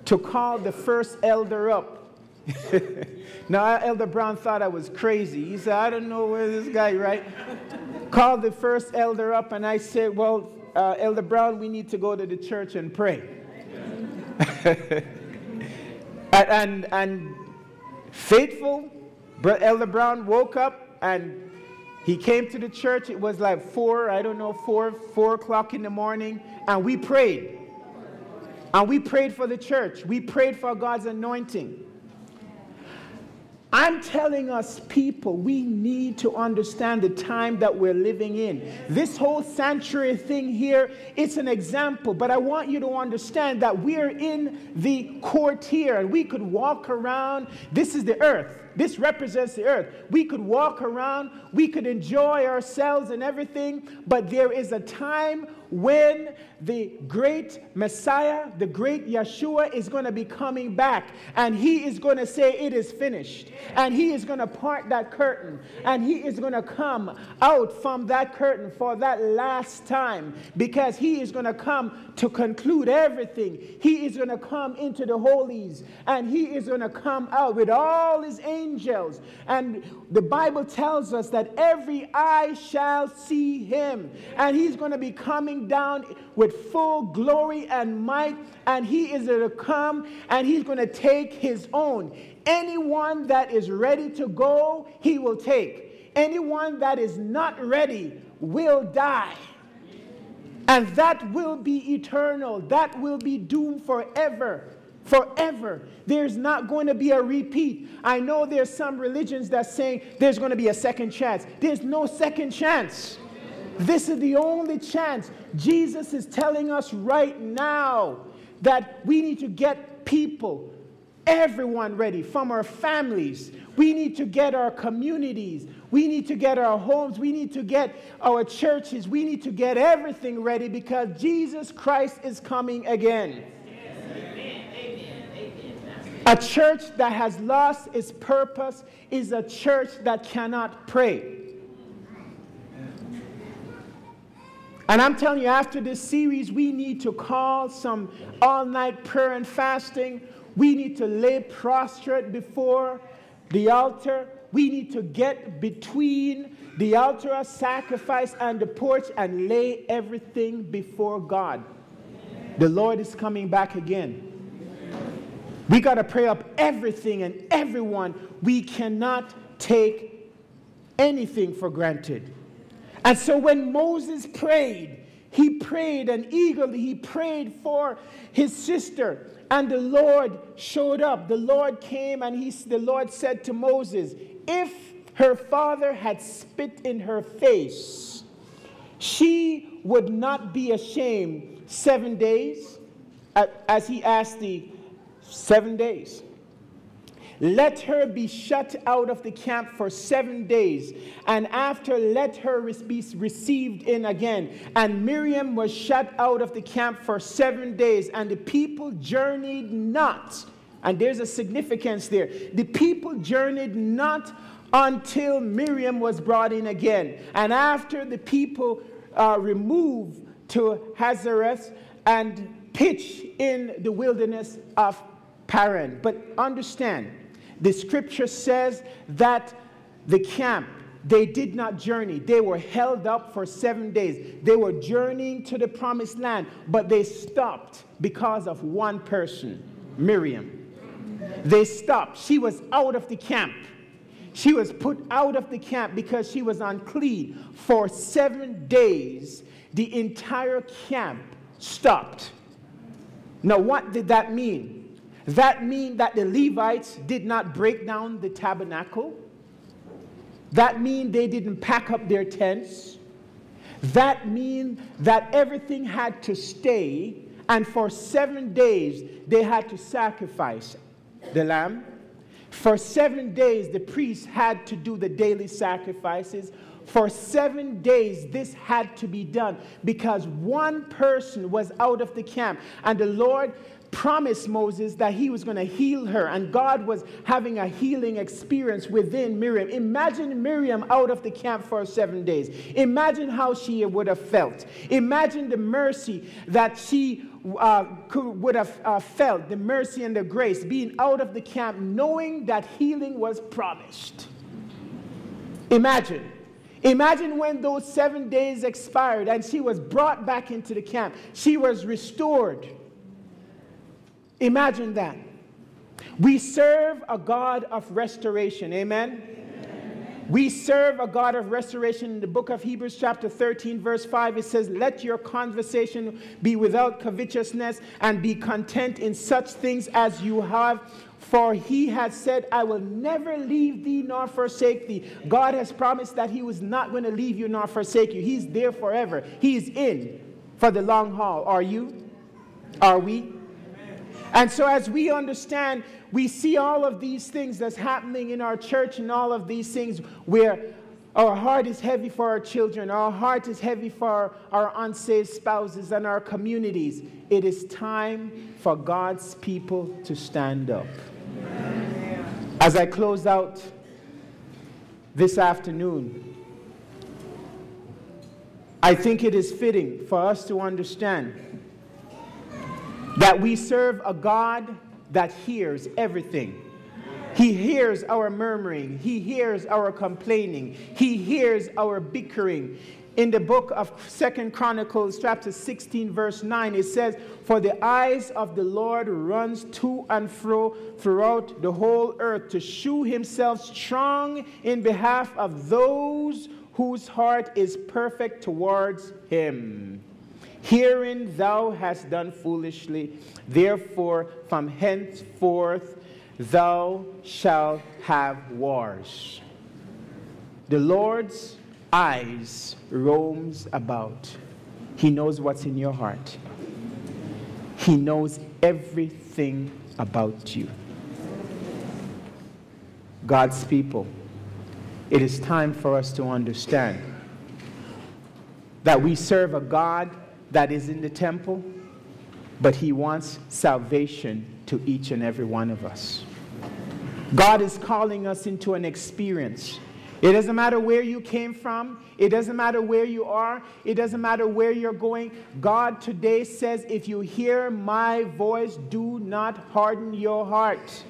to call the first elder up. now, Elder Brown thought I was crazy. He said, I don't know where this guy, right? Called the first elder up, and I said, Well, uh, Elder Brown, we need to go to the church and pray. and, and, faithful, Elder Brown woke up and he came to the church. It was like four, I don't know, four, four o'clock in the morning, and we prayed. And we prayed for the church. We prayed for God's anointing. I'm telling us, people, we need to understand the time that we're living in. This whole sanctuary thing here, it's an example, but I want you to understand that we're in the court here and we could walk around. This is the earth. This represents the earth. We could walk around, we could enjoy ourselves and everything, but there is a time when the great Messiah, the great Yeshua, is going to be coming back and he is going to say, It is finished. And he is going to part that curtain and he is going to come out from that curtain for that last time because he is going to come to conclude everything. He is going to come into the holies and he is going to come out with all his angels. And the Bible tells us that every eye shall see him and he's going to be coming coming down with full glory and might, and he is going to come and he's going to take his own. Anyone that is ready to go, he will take. Anyone that is not ready will die. And that will be eternal. That will be doomed forever. Forever. There's not going to be a repeat. I know there's some religions that saying there's going to be a second chance. There's no second chance. This is the only chance. Jesus is telling us right now that we need to get people, everyone ready, from our families. We need to get our communities. We need to get our homes. We need to get our churches. We need to get everything ready because Jesus Christ is coming again. A church that has lost its purpose is a church that cannot pray. And I'm telling you, after this series, we need to call some all night prayer and fasting. We need to lay prostrate before the altar. We need to get between the altar of sacrifice and the porch and lay everything before God. The Lord is coming back again. We got to pray up everything and everyone. We cannot take anything for granted. And so when Moses prayed, he prayed and eagerly he prayed for his sister. And the Lord showed up. The Lord came and he, the Lord said to Moses, If her father had spit in her face, she would not be ashamed seven days, as he asked the seven days. Let her be shut out of the camp for seven days, and after let her be received in again. And Miriam was shut out of the camp for seven days, and the people journeyed not. And there's a significance there. The people journeyed not until Miriam was brought in again. And after the people uh, removed to Hazeroth and pitched in the wilderness of Paran. But understand, the scripture says that the camp they did not journey. They were held up for seven days. They were journeying to the promised land, but they stopped because of one person, Miriam. They stopped. She was out of the camp. She was put out of the camp because she was unclean. For seven days, the entire camp stopped. Now, what did that mean? That mean that the Levites did not break down the tabernacle. That mean they didn't pack up their tents. That mean that everything had to stay, and for seven days they had to sacrifice the lamb. For seven days the priests had to do the daily sacrifices. For seven days, this had to be done because one person was out of the camp, and the Lord promised Moses that he was going to heal her, and God was having a healing experience within Miriam. Imagine Miriam out of the camp for seven days. Imagine how she would have felt. Imagine the mercy that she uh, could, would have uh, felt, the mercy and the grace, being out of the camp, knowing that healing was promised. Imagine. Imagine when those seven days expired and she was brought back into the camp. She was restored. Imagine that. We serve a God of restoration. Amen? Amen? We serve a God of restoration. In the book of Hebrews, chapter 13, verse 5, it says, Let your conversation be without covetousness and be content in such things as you have. For he has said, I will never leave thee nor forsake thee. God has promised that he was not going to leave you nor forsake you. He's there forever. He's in for the long haul. Are you? Are we? And so, as we understand, we see all of these things that's happening in our church and all of these things where our heart is heavy for our children, our heart is heavy for our unsaved spouses and our communities. It is time for God's people to stand up. As I close out this afternoon, I think it is fitting for us to understand that we serve a God that hears everything. He hears our murmuring. He hears our complaining. He hears our bickering. In the book of Second Chronicles, chapter 16, verse 9, it says, For the eyes of the Lord runs to and fro throughout the whole earth to shew himself strong in behalf of those whose heart is perfect towards him. Herein thou hast done foolishly. Therefore, from henceforth thou shalt have wars. The Lord's eyes roams about. He knows what's in your heart. He knows everything about you. God's people, it is time for us to understand that we serve a God that is in the temple, but He wants salvation to each and every one of us. God is calling us into an experience. It doesn't matter where you came from. It doesn't matter where you are. It doesn't matter where you're going. God today says, if you hear my voice, do not harden your heart.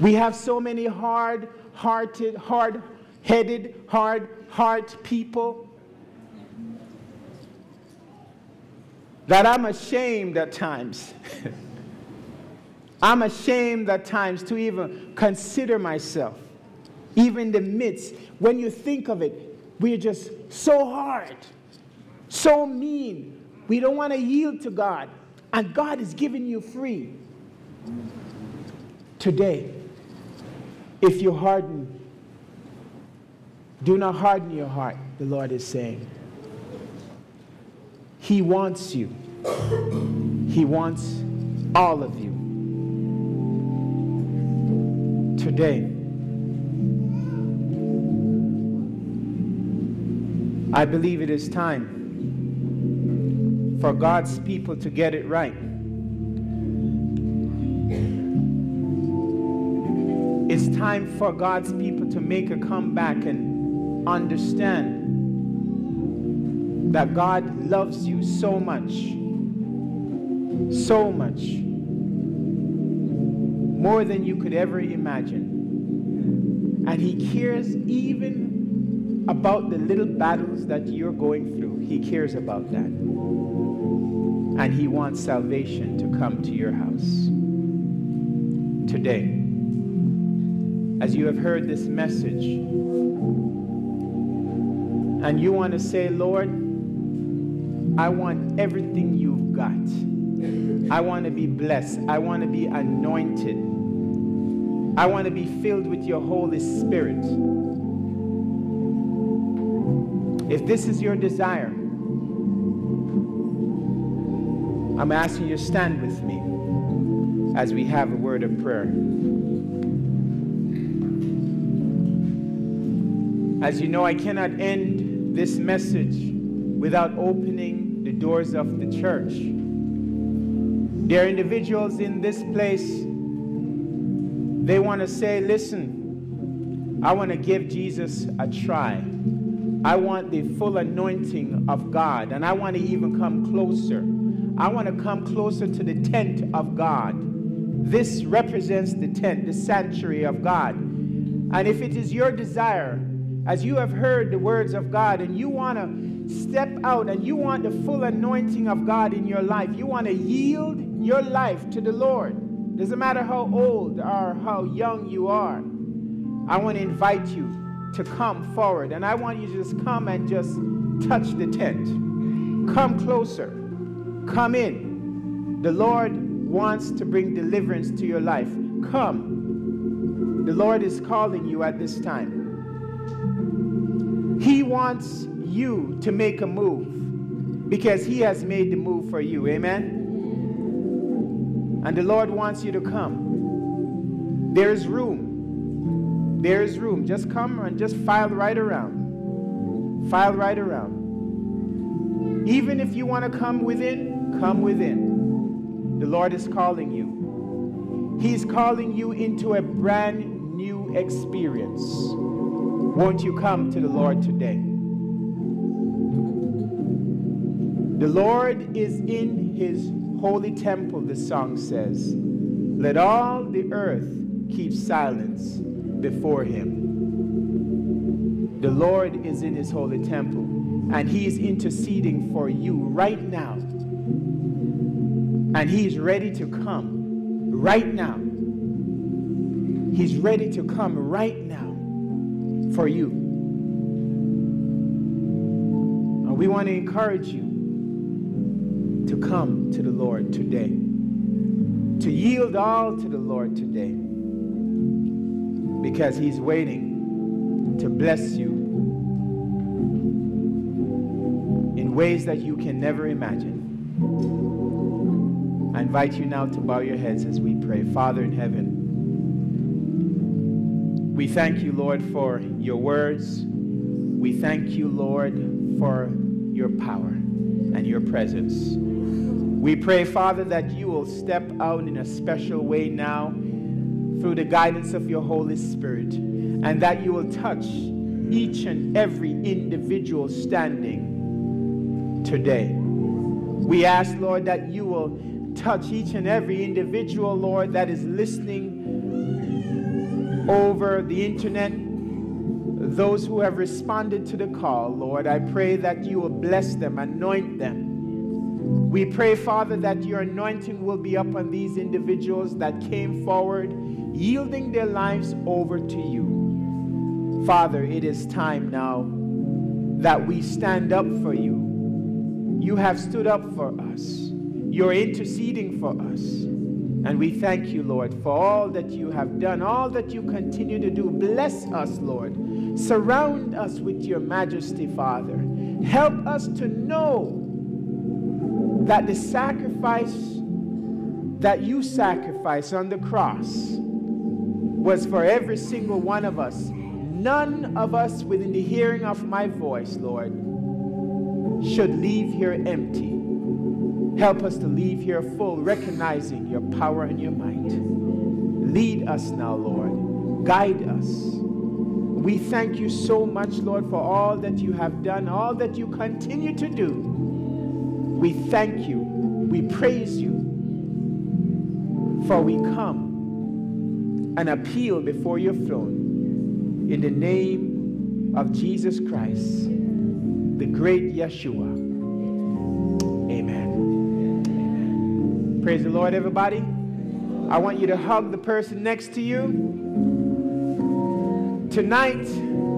We have so many hard hearted, hard headed, hard heart people that I'm ashamed at times. I'm ashamed at times to even consider myself, even in the midst. When you think of it, we're just so hard, so mean. We don't want to yield to God, and God is giving you free. Today, if you harden, do not harden your heart, the Lord is saying. He wants you. He wants all of you. Today, I believe it is time for God's people to get it right. It's time for God's people to make a comeback and understand that God loves you so much, so much, more than you could ever imagine. And He cares even about the little battles that you're going through. He cares about that. And He wants salvation to come to your house today. As you have heard this message, and you want to say, Lord, I want everything you've got. I want to be blessed. I want to be anointed. I want to be filled with your Holy Spirit. If this is your desire, I'm asking you to stand with me as we have a word of prayer. As you know, I cannot end this message without opening doors of the church. There are individuals in this place, they want to say, listen, I want to give Jesus a try. I want the full anointing of God, and I want to even come closer. I want to come closer to the tent of God. This represents the tent, the sanctuary of God. And if it is your desire, as you have heard the words of God, and you want to step out and you want the full anointing of God in your life, you want to yield your life to the Lord. Doesn't matter how old or how young you are. I want to invite you to come forward. And I want you to just come and just touch the tent. Come closer. Come in. The Lord wants to bring deliverance to your life. Come. The Lord is calling you at this time. He wants you to make a move because He has made the move for you. Amen? And the Lord wants you to come. There's room. There is room. Just come and just file right around. File right around. Even if you want to come within, come within. The Lord is calling you. He's calling you into a brand new experience. Won't you come to the Lord today? The Lord is in his holy temple, the song says. Let all the earth keep silence before him. The Lord is in his holy temple, and he is interceding for you right now. And he is ready to come right now. He's ready to come right now for you. And we want to encourage you to come to the Lord today, to yield all to the Lord today because He's waiting to bless you in ways that you can never imagine. I invite you now to bow your heads as we pray. Father in heaven, we thank you, Lord, for your words. We thank you, Lord, for your power and your presence. We pray, Father, that you will step out in a special way now through the guidance of your Holy Spirit, and that you will touch each and every individual standing today. We ask, Lord, that you will touch each and every individual, Lord, that is listening over the internet, those who have responded to the call, Lord. I pray that you will bless them, anoint them. We pray, Father, that your anointing will be upon these individuals that came forward yielding their lives over to you. Father, it is time now that we stand up for you. You have stood up for us. You're interceding for us. And we thank you, Lord, for all that you have done, all that you continue to do. Bless us, Lord. Surround us with your majesty, Father. Help us to know that the sacrifice that you sacrificed on the cross was for every single one of us. None of us within the hearing of my voice, Lord, should leave here empty. Help us to leave here full, recognizing your power and your might. Lead us now, Lord. Guide us. We thank you so much, Lord, for all that you have done, all that you continue to do. We thank you. We praise you. For we come and appeal before your throne in the name of Jesus Christ, the great Yeshua. Praise the Lord, everybody. I want you to hug the person next to you. Tonight,